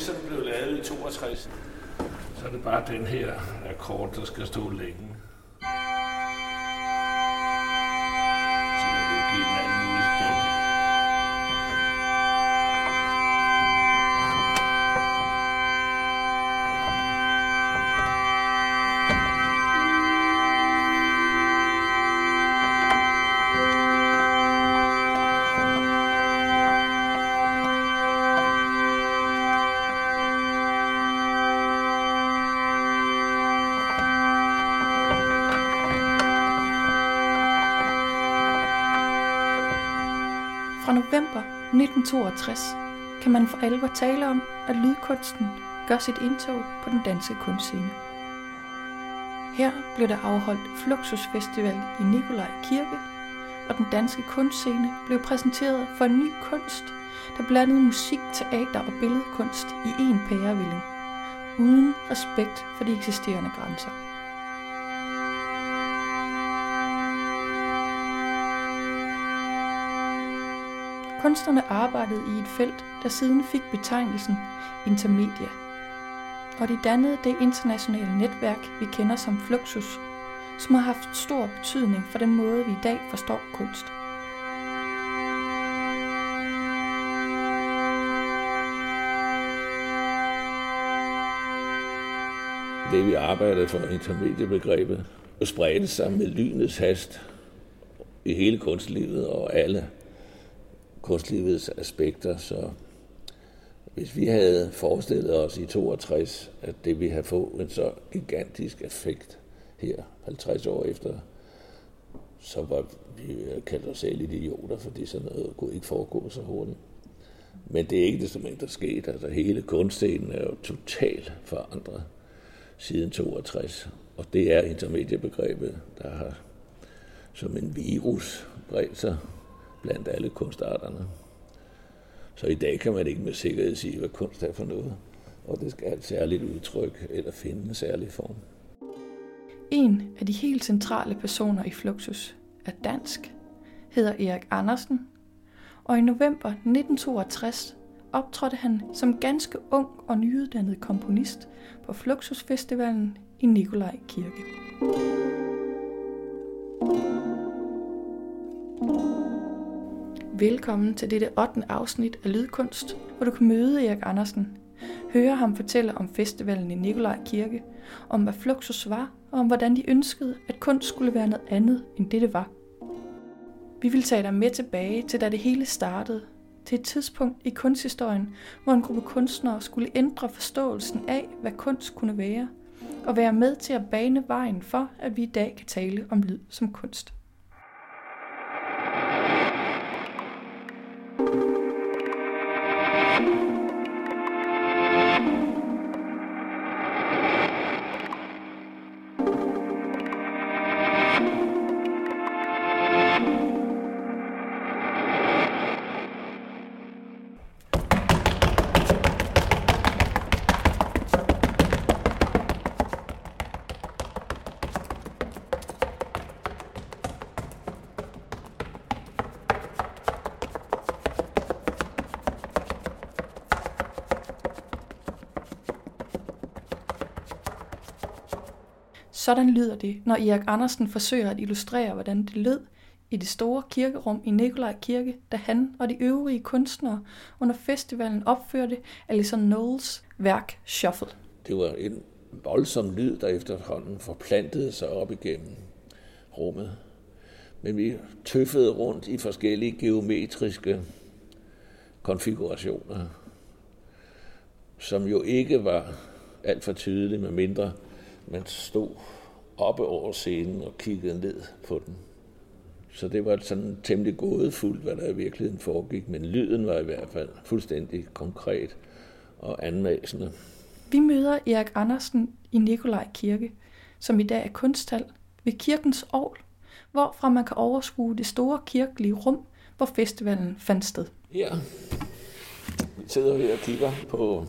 som blev lavet i 62. Så er det bare den her akkord, der skal stå længe. 1962 kan man for alvor tale om, at lydkunsten gør sit indtog på den danske kunstscene. Her blev der afholdt Fluxus Festival i Nikolaj Kirke, og den danske kunstscene blev præsenteret for en ny kunst, der blandede musik, teater og billedkunst i én pærevilling, uden respekt for de eksisterende grænser. Kunstnerne arbejdede i et felt, der siden fik betegnelsen intermedia. Og de dannede det internationale netværk, vi kender som Fluxus, som har haft stor betydning for den måde, vi i dag forstår kunst. Det vi arbejdede for intermediebegrebet, spredte sig med lynets hast i hele kunstlivet og alle kunstlivets aspekter. Så hvis vi havde forestillet os i 62, at det ville have fået en så gigantisk effekt her 50 år efter, så var vi kaldt os selv idioter, fordi sådan noget kunne ikke foregå så hurtigt. Men det er ikke det, som der skete. Altså hele kunstscenen er jo totalt forandret siden 62. Og det er intermediebegrebet, der har som en virus bredt sig blandt alle kunstarterne. Så i dag kan man ikke med sikkerhed sige, hvad kunst er for noget. Og det skal have et særligt udtryk eller finde en særlig form. En af de helt centrale personer i Fluxus er dansk, hedder Erik Andersen, og i november 1962 optrådte han som ganske ung og nyuddannet komponist på Fluxus Festivalen i Nikolaj Kirke. Velkommen til dette 8. afsnit af Lydkunst, hvor du kan møde Erik Andersen, høre ham fortælle om festivalen i Nikolaj Kirke, om hvad Fluxus var, og om hvordan de ønskede, at kunst skulle være noget andet end det, det var. Vi vil tage dig med tilbage til da det hele startede, til et tidspunkt i kunsthistorien, hvor en gruppe kunstnere skulle ændre forståelsen af, hvad kunst kunne være, og være med til at bane vejen for, at vi i dag kan tale om lyd som kunst. Sådan lyder det, når Erik Andersen forsøger at illustrere, hvordan det lød i det store kirkerum i Nikolaj Kirke, da han og de øvrige kunstnere under festivalen opførte Alison Knowles værk Shuffle. Det var en voldsom lyd, der efterhånden forplantede sig op igennem rummet. Men vi tøffede rundt i forskellige geometriske konfigurationer, som jo ikke var alt for tydelige, med mindre man stod oppe over scenen og kiggede ned på den. Så det var sådan temmelig gådefuldt, hvad der i virkeligheden foregik, men lyden var i hvert fald fuldstændig konkret og anmæsende. Vi møder Erik Andersen i Nikolaj Kirke, som i dag er kunsthal ved kirkens ovl, hvorfra man kan overskue det store kirkelige rum, hvor festivalen fandt sted. Her sidder vi og kigger på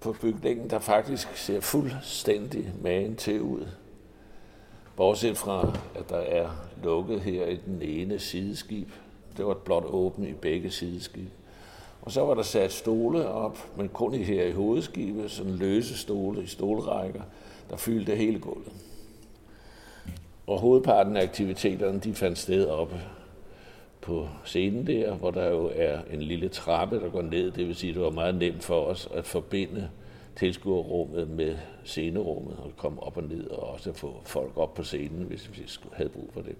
på bygningen, der faktisk ser fuldstændig magen til ud. Bortset fra, at der er lukket her i den ene sideskib. Det var blot åbent i begge sideskib. Og så var der sat stole op, men kun i her i hovedskibet, sådan løse stole i stolrækker, der fyldte hele gulvet. Og hovedparten af aktiviteterne, de fandt sted oppe på scenen der, hvor der jo er en lille trappe, der går ned. Det vil sige, at det var meget nemt for os at forbinde tilskuerrummet med scenerummet og komme op og ned og også få folk op på scenen, hvis vi havde brug for det.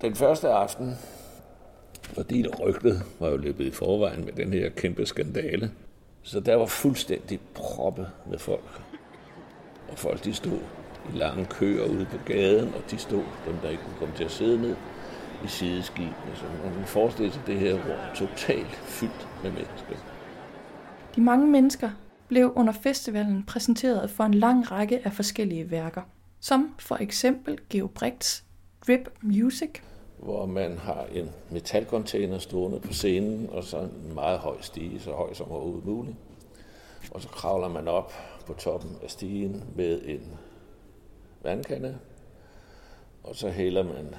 Den første aften, fordi det rygtet var jo løbet i forvejen med den her kæmpe skandale, så der var fuldstændig proppet med folk. Og folk de stod i lange køer ude på gaden, og de stod, dem der ikke kunne komme til at sidde ned, i sideskibene. Så man kan forestille sig det her rum totalt fyldt med mennesker. De mange mennesker blev under festivalen præsenteret for en lang række af forskellige værker, som for eksempel Geo Brechts Drip Music, hvor man har en metalcontainer stående på scenen, og så en meget høj stige, så høj som overhovedet muligt. Og så kravler man op på toppen af stigen med en vandkande, og så hælder man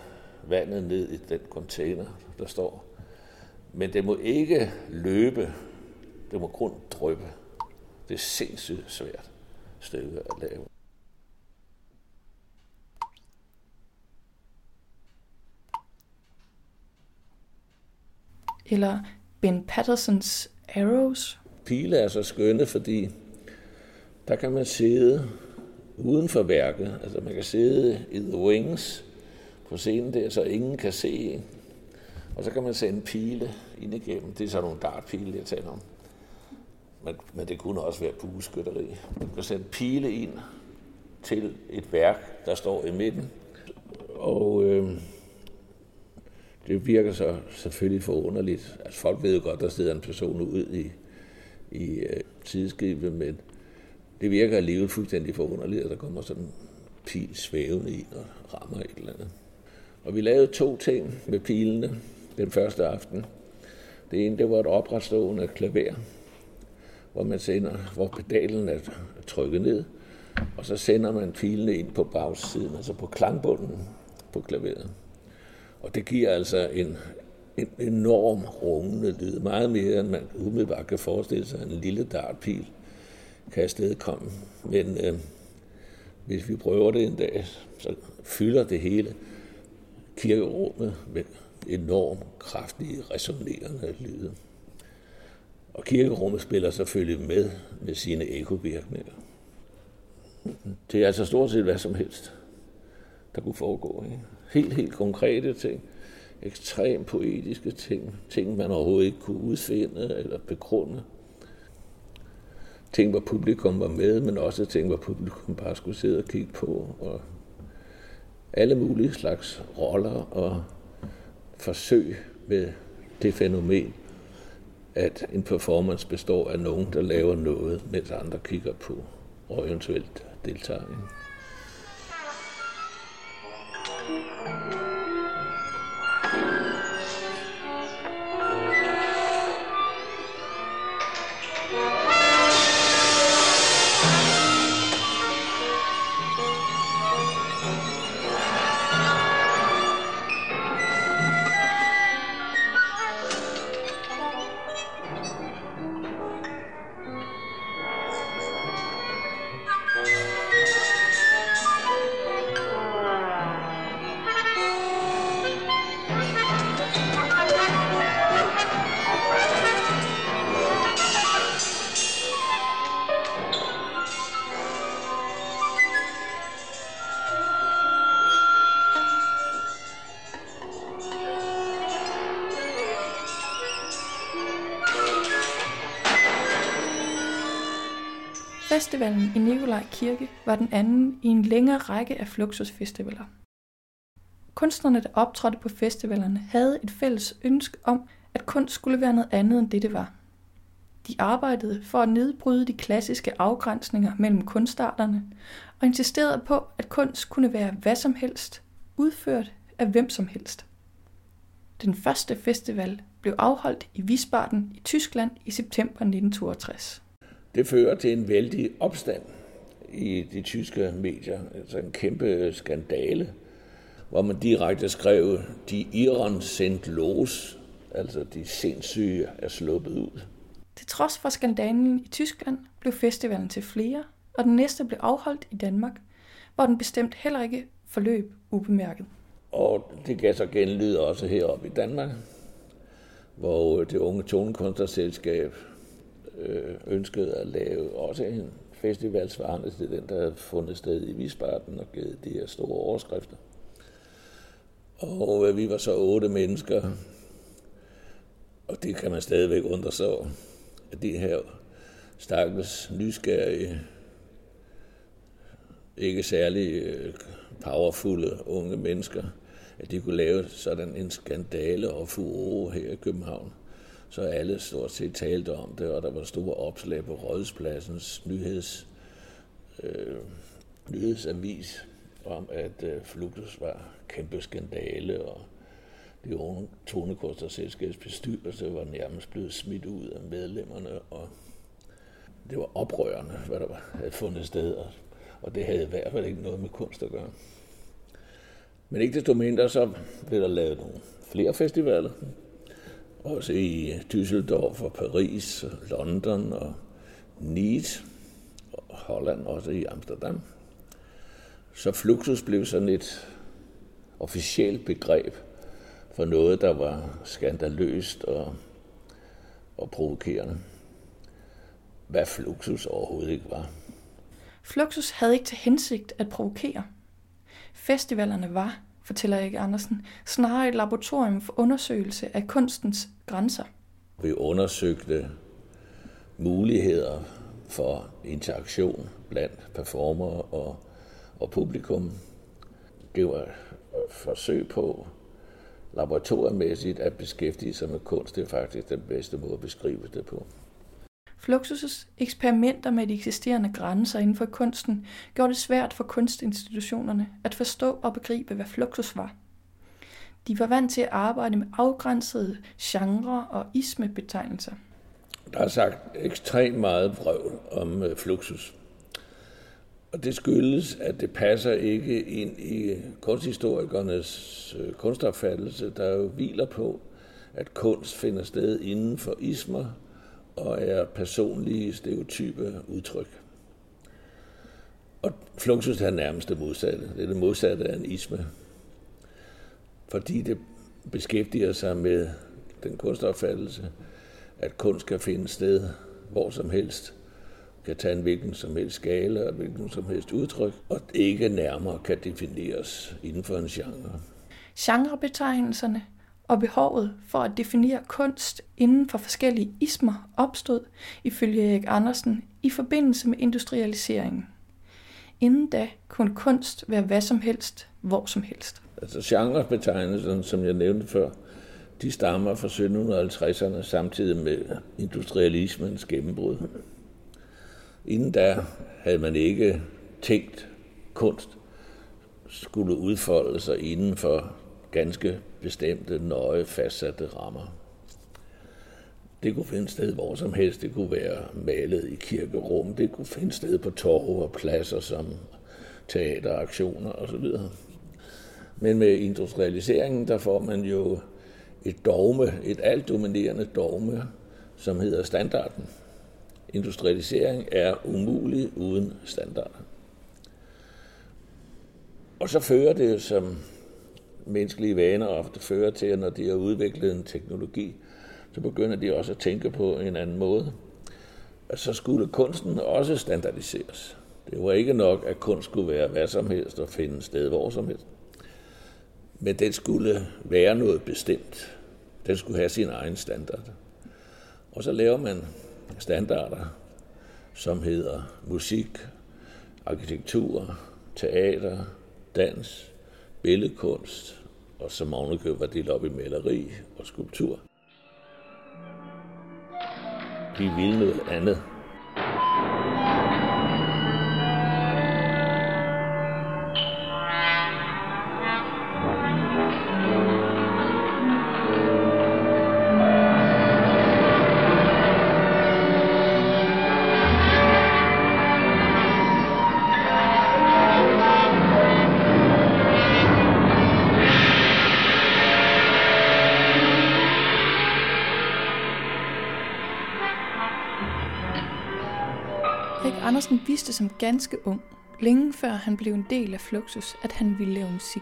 vandet ned i den container, der står. Men det må ikke løbe, det må kun dryppe. Det er sindssygt svært stykke at lave. Eller Ben Pattersons Arrows. Pile er så skønne, fordi der kan man sidde uden for værket. Altså man kan sidde i The Wings på scenen der, så ingen kan se en. Og så kan man sende pile ind igennem. Det er så nogle dartpile, jeg taler om. Men, men det kunne også være bueskytteri. Man kan sende pile ind til et værk, der står i midten. Og øh, det virker så selvfølgelig forunderligt. Altså folk ved jo godt, der sidder en person ud i, i øh, tidsskibet, men det virker alligevel fuldstændig forunderligt, at der kommer sådan en pil svævende ind og rammer et eller andet. Og vi lavede to ting med pilene den første aften. Det ene, det var et opretstående klaver, hvor man sender, hvor pedalen er trykket ned, og så sender man pilene ind på bagsiden, altså på klangbunden på klaveret. Og det giver altså en, en enorm rungende lyd, meget mere end man umiddelbart kan forestille sig, en lille dartpil kan afstedkomme. Men øh, hvis vi prøver det en dag, så fylder det hele kirkerummet med enormt kraftige, resonerende lyde. Og kirkerummet spiller selvfølgelig med med sine ekovirkninger. Det er altså stort set hvad som helst, der kunne foregå. Ikke? Helt, helt konkrete ting, ekstremt poetiske ting, ting man overhovedet ikke kunne udfinde eller begrunde. Ting, hvor publikum var med, men også ting, hvor publikum bare skulle sidde og kigge på og alle mulige slags roller og forsøg med det fænomen, at en performance består af nogen, der laver noget, mens andre kigger på og eventuelt deltager. Festivalen i Nikolaj Kirke var den anden i en længere række af Fluxusfestivaler. Kunstnerne, der optrådte på festivalerne, havde et fælles ønske om, at kunst skulle være noget andet end det, det var. De arbejdede for at nedbryde de klassiske afgrænsninger mellem kunstarterne og insisterede på, at kunst kunne være hvad som helst, udført af hvem som helst. Den første festival blev afholdt i Wiesbaden i Tyskland i september 1962. Det fører til en vældig opstand i de tyske medier, altså en kæmpe skandale, hvor man direkte skrev, de Iran sendt los, altså de sindssyge er sluppet ud. Til trods for skandalen i Tyskland blev festivalen til flere, og den næste blev afholdt i Danmark, hvor den bestemt heller ikke forløb ubemærket. Og det gav så genlyd også heroppe i Danmark, hvor det unge tonekunstnerselskab øh, ønskede at lave også en festivalsvarende til den, der havde fundet sted i Visbarten og givet de her store overskrifter. Og øh, vi var så otte mennesker, og det kan man stadigvæk undre sig over, at de her stakkels nysgerrige, ikke særlig øh, powerfulde unge mennesker, at de kunne lave sådan en skandale og furore her i København. Så alle stort set talte om det, og der var store opslag på Rådspladsens nyheds, øh, nyhedsavis om, at øh, Flugtus var kæmpe skandale, og det unge tonekunstnerselskabs bestyrelse var nærmest blevet smidt ud af medlemmerne, og det var oprørende, hvad der havde fundet sted, og det havde i hvert fald ikke noget med kunst at gøre. Men ikke desto mindre, så blev der lavet nogle flere festivaler. Også i Düsseldorf og Paris og London og Nice og Holland, også i Amsterdam. Så Fluxus blev sådan et officielt begreb for noget, der var skandaløst og, og provokerende. Hvad Fluxus overhovedet ikke var. Fluxus havde ikke til hensigt at provokere. Festivalerne var, fortæller Erik Andersen, snarere et laboratorium for undersøgelse af kunstens grænser. Vi undersøgte muligheder for interaktion blandt performer og, og publikum. Det var et forsøg på laboratoriemæssigt at beskæftige sig med kunst. Det er faktisk den bedste måde at beskrive det på. Fluxus' eksperimenter med de eksisterende grænser inden for kunsten gjorde det svært for kunstinstitutionerne at forstå og begribe, hvad Fluxus var. De var vant til at arbejde med afgrænsede genre og ismebetegnelser. Der er sagt ekstremt meget vrøvl om øh, Fluxus. Og det skyldes, at det passer ikke ind i kunsthistorikernes øh, kunstopfattelse, der jo hviler på, at kunst finder sted inden for ismer og er personlige stereotype udtryk. Og fluxus er nærmest det modsatte. Det er det modsatte af en isme. Fordi det beskæftiger sig med den kunstopfattelse, at kunst kan finde sted hvor som helst, kan tage en hvilken som helst skala og hvilken som helst udtryk, og ikke nærmere kan defineres inden for en genre. Genrebetegnelserne og behovet for at definere kunst inden for forskellige ismer opstod, ifølge Erik Andersen, i forbindelse med industrialiseringen. Inden da kunne kunst være hvad som helst, hvor som helst. Altså genrebetegnelsen, som jeg nævnte før, de stammer fra 1750'erne samtidig med industrialismens gennembrud. Inden da havde man ikke tænkt kunst skulle udfolde sig inden for ganske bestemte, nøje fastsatte rammer. Det kunne finde sted hvor som helst. Det kunne være malet i kirkerum. Det kunne finde sted på torve og pladser som teateraktioner osv. Men med industrialiseringen, der får man jo et dogme, et alt dominerende dogme, som hedder standarden. Industrialisering er umulig uden standarder. Og så fører det, som menneskelige vaner ofte fører til, at når de har udviklet en teknologi, så begynder de også at tænke på en anden måde. Og så skulle kunsten også standardiseres. Det var ikke nok, at kunst skulle være hvad som helst og finde sted hvor som helst. Men den skulle være noget bestemt. Den skulle have sin egen standard. Og så laver man standarder, som hedder musik, arkitektur, teater, dans, billedkunst, og som ovenikøbet var delt op i maleri og skulptur. De ville noget andet. Som ganske ung, længe før han blev en del af Fluxus, at han ville lave musik.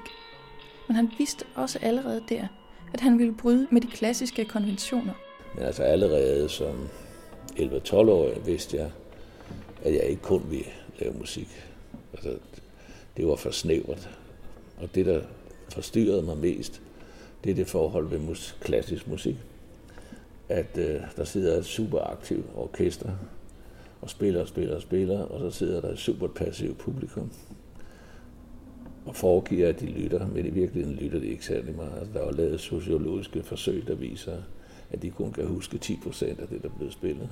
Men han vidste også allerede der, at han ville bryde med de klassiske konventioner. Men altså allerede som 11-12-årig vidste jeg, at jeg ikke kun ville lave musik. Altså, det var for snævert. Og det, der forstyrrede mig mest, det er det forhold ved mus- klassisk musik. At øh, der sidder et super aktivt orkester og spiller og spiller og spiller, og så sidder der et super passivt publikum og foregiver, at de lytter, men i virkeligheden lytter de ikke særlig meget. Altså, der er lavet sociologiske forsøg, der viser, at de kun kan huske 10 procent af det, der er blevet spillet.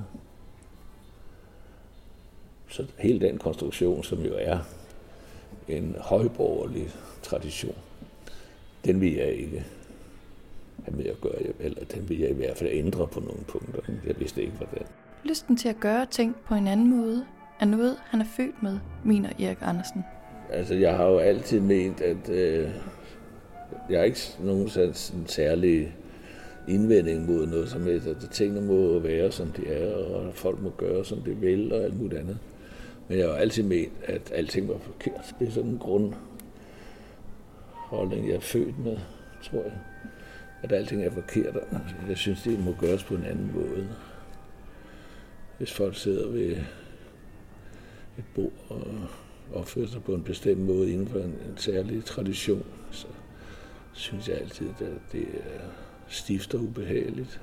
Så hele den konstruktion, som jo er en højborgerlig tradition, den vil jeg ikke have med at gøre, eller den vil jeg i hvert fald ændre på nogle punkter. Jeg vidste ikke, hvordan. Lysten til at gøre ting på en anden måde er noget, han er født med, mener Erik Andersen. Altså, jeg har jo altid ment, at øh, jeg har ikke nogen sådan særlig indvending mod noget som helst. Altså, tingene må være, som de er, og folk må gøre, som de vil, og alt muligt andet. Men jeg har altid ment, at alting var forkert. Det er sådan en grundholdning, jeg er født med, tror jeg. At alting er forkert, og jeg synes, det må gøres på en anden måde. Hvis folk sidder ved et bord og opfører sig på en bestemt måde inden for en, en særlig tradition, så synes jeg altid, at det er stift og ubehageligt.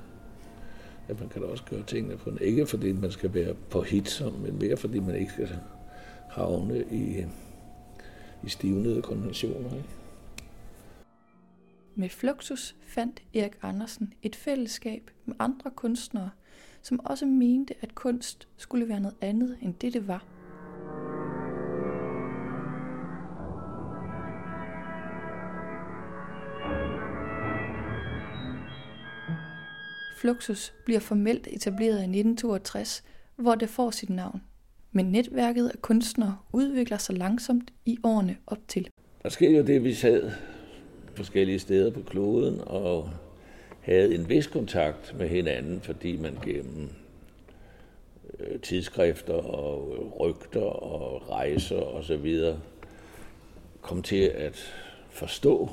At man kan da også gøre tingene på en, ikke fordi man skal være på hit, men mere fordi man ikke skal havne i, i stivnede konventioner. Ikke? Med Fluxus fandt Erik Andersen et fællesskab med andre kunstnere, som også mente, at kunst skulle være noget andet end det, det var. Fluxus bliver formelt etableret i 1962, hvor det får sit navn. Men netværket af kunstnere udvikler sig langsomt i årene op til. Der sker jo det, vi sad forskellige steder på kloden og havde en vis kontakt med hinanden, fordi man gennem øh, tidsskrifter og øh, rygter og rejser og så videre kom til at forstå,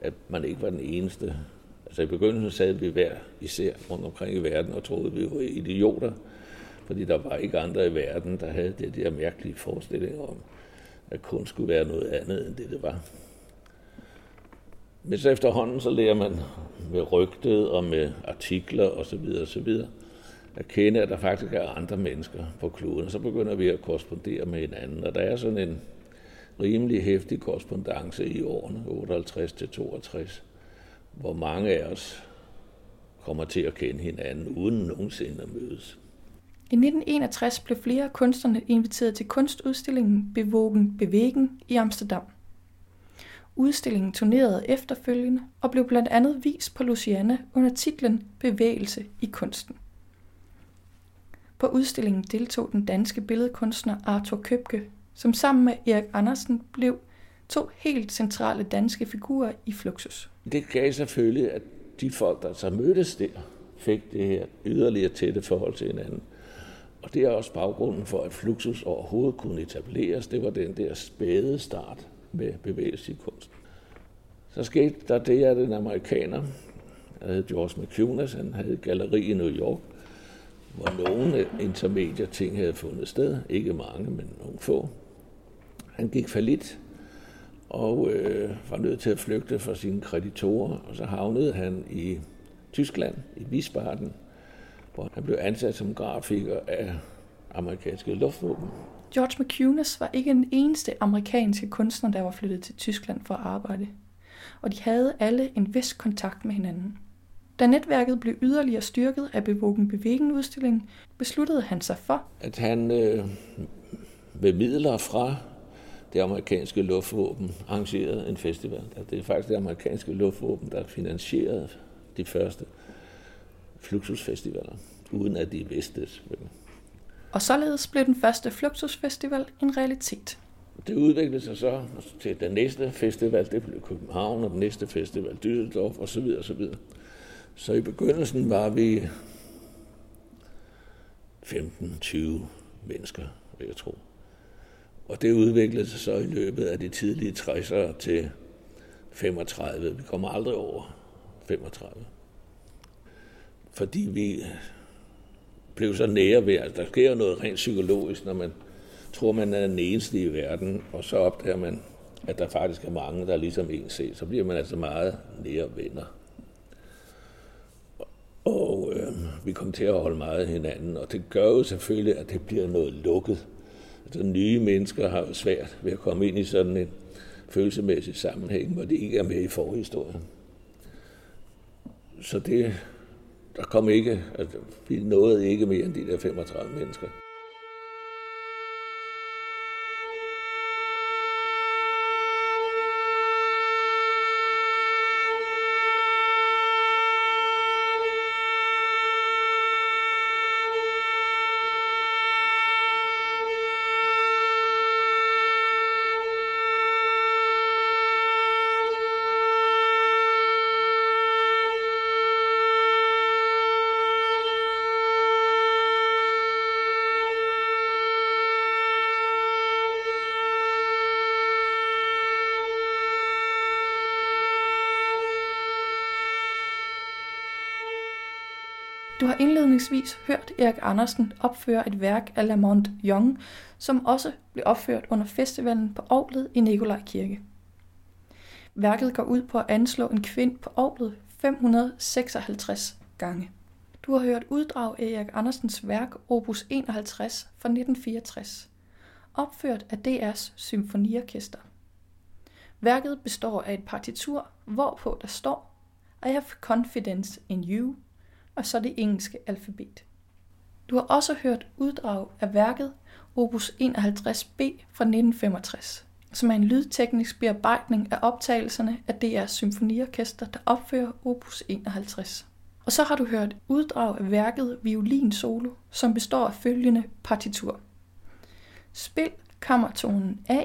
at man ikke var den eneste. Altså i begyndelsen sad vi hver især rundt omkring i verden og troede, vi var idioter, fordi der var ikke andre i verden, der havde det der mærkelige forestilling om, at kun skulle være noget andet end det, det var. Men så efterhånden, så lærer man med rygtet og med artikler osv. osv. at kende, at der faktisk er andre mennesker på kloden, så begynder vi at korrespondere med hinanden. Og der er sådan en rimelig hæftig korrespondence i årene 58 til 62, hvor mange af os kommer til at kende hinanden uden nogensinde at mødes. I 1961 blev flere af kunstnerne inviteret til kunstudstillingen Bevogen Bevægen i Amsterdam. Udstillingen turnerede efterfølgende og blev blandt andet vist på Luciana under titlen Bevægelse i kunsten. På udstillingen deltog den danske billedkunstner Arthur Købke, som sammen med Erik Andersen blev to helt centrale danske figurer i Fluxus. Det gav selvfølgelig, at de folk, der så mødtes der, fik det her yderligere tætte forhold til hinanden. Og det er også baggrunden for, at Fluxus overhovedet kunne etableres. Det var den der spæde start med bevægelse i kunst. Så skete der det, at en amerikaner, der hed George McCunas, han havde et galleri i New York, hvor nogle intermedier ting havde fundet sted. Ikke mange, men nogle få. Han gik for lidt og øh, var nødt til at flygte fra sine kreditorer, og så havnede han i Tyskland, i Wiesbaden, hvor han blev ansat som grafiker af amerikanske luftvåben. George McCunes var ikke den eneste amerikanske kunstner, der var flyttet til Tyskland for at arbejde. Og de havde alle en vis kontakt med hinanden. Da netværket blev yderligere styrket af Bewogen Bevægen udstilling, besluttede han sig for, at han øh, ved midler fra det amerikanske luftvåben arrangerede en festival. Det er faktisk det amerikanske luftvåben, der finansierede de første Fluxusfestivaler, uden at de vidste det. Og således blev den første Fluxusfestival en realitet. Det udviklede sig så til den næste festival, det blev København, og den næste festival Düsseldorf osv. osv. Så i begyndelsen var vi 15-20 mennesker, vil jeg tro. Og det udviklede sig så i løbet af de tidlige 60'ere til 35. Vi kommer aldrig over 35. Fordi vi blev så nære ved, Altså, der sker noget rent psykologisk, når man tror, man er den eneste i verden, og så opdager man, at der faktisk er mange, der er ligesom en set, så bliver man altså meget nære venner. Og øh, vi kom til at holde meget af hinanden, og det gør jo selvfølgelig, at det bliver noget lukket. Altså nye mennesker har jo svært ved at komme ind i sådan en følelsemæssig sammenhæng, hvor de ikke er med i forhistorien. Så det, der kom ikke, altså, vi nåede ikke mere end de der 35 mennesker. Har indledningsvis hørt Erik Andersen opføre et værk af Lamont Young, som også blev opført under festivalen på Aarhus i Nikolaj Kirke. Værket går ud på at anslå en kvind på Aarhus 556 gange. Du har hørt uddrag af Erik Andersens værk Opus 51 fra 1964, opført af DR's Symfoniorkester. Værket består af et partitur, hvorpå der står I have confidence in you – og så det engelske alfabet. Du har også hørt uddrag af værket Opus 51b fra 1965, som er en lydteknisk bearbejdning af optagelserne af DR's symfoniorkester, der opfører Opus 51. Og så har du hørt uddrag af værket Violin Solo, som består af følgende partitur. Spil kammertonen A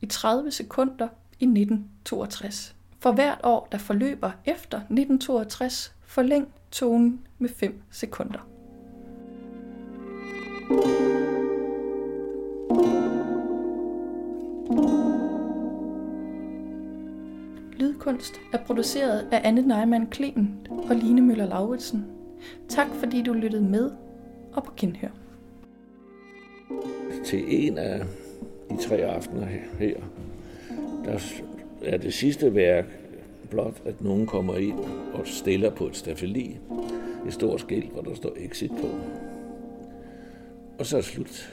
i 30 sekunder i 1962. For hvert år, der forløber efter 1962, forlæng tonen med 5 sekunder. Lydkunst er produceret af Anne Neumann Klemen og Line Møller Lauritsen. Tak fordi du lyttede med, og på genhør. Til en af de tre aftener her, der er det sidste værk blot, at nogen kommer ind og stiller på et stafeli. Et stort skilt, hvor der står exit på. Og så er det slut.